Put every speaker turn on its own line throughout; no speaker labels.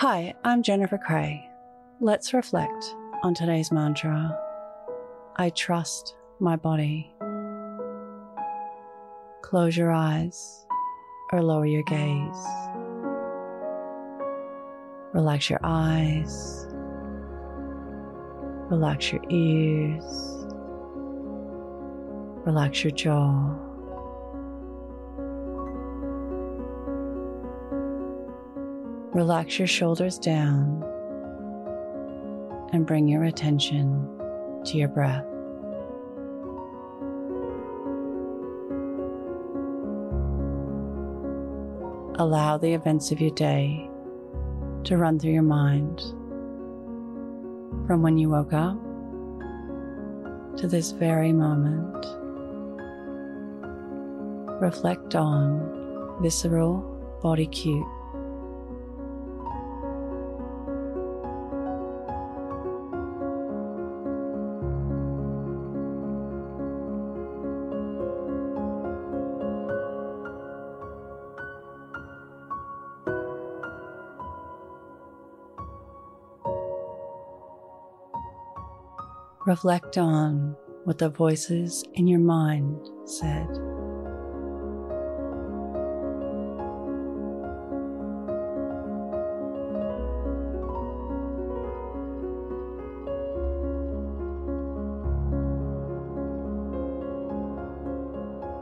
Hi, I'm Jennifer Cray. Let's reflect on today's mantra I trust my body. Close your eyes or lower your gaze. Relax your eyes. Relax your ears. Relax your jaw. Relax your shoulders down and bring your attention to your breath. Allow the events of your day to run through your mind from when you woke up to this very moment. Reflect on visceral body cue Reflect on what the voices in your mind said.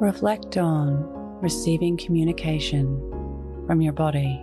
Reflect on receiving communication from your body.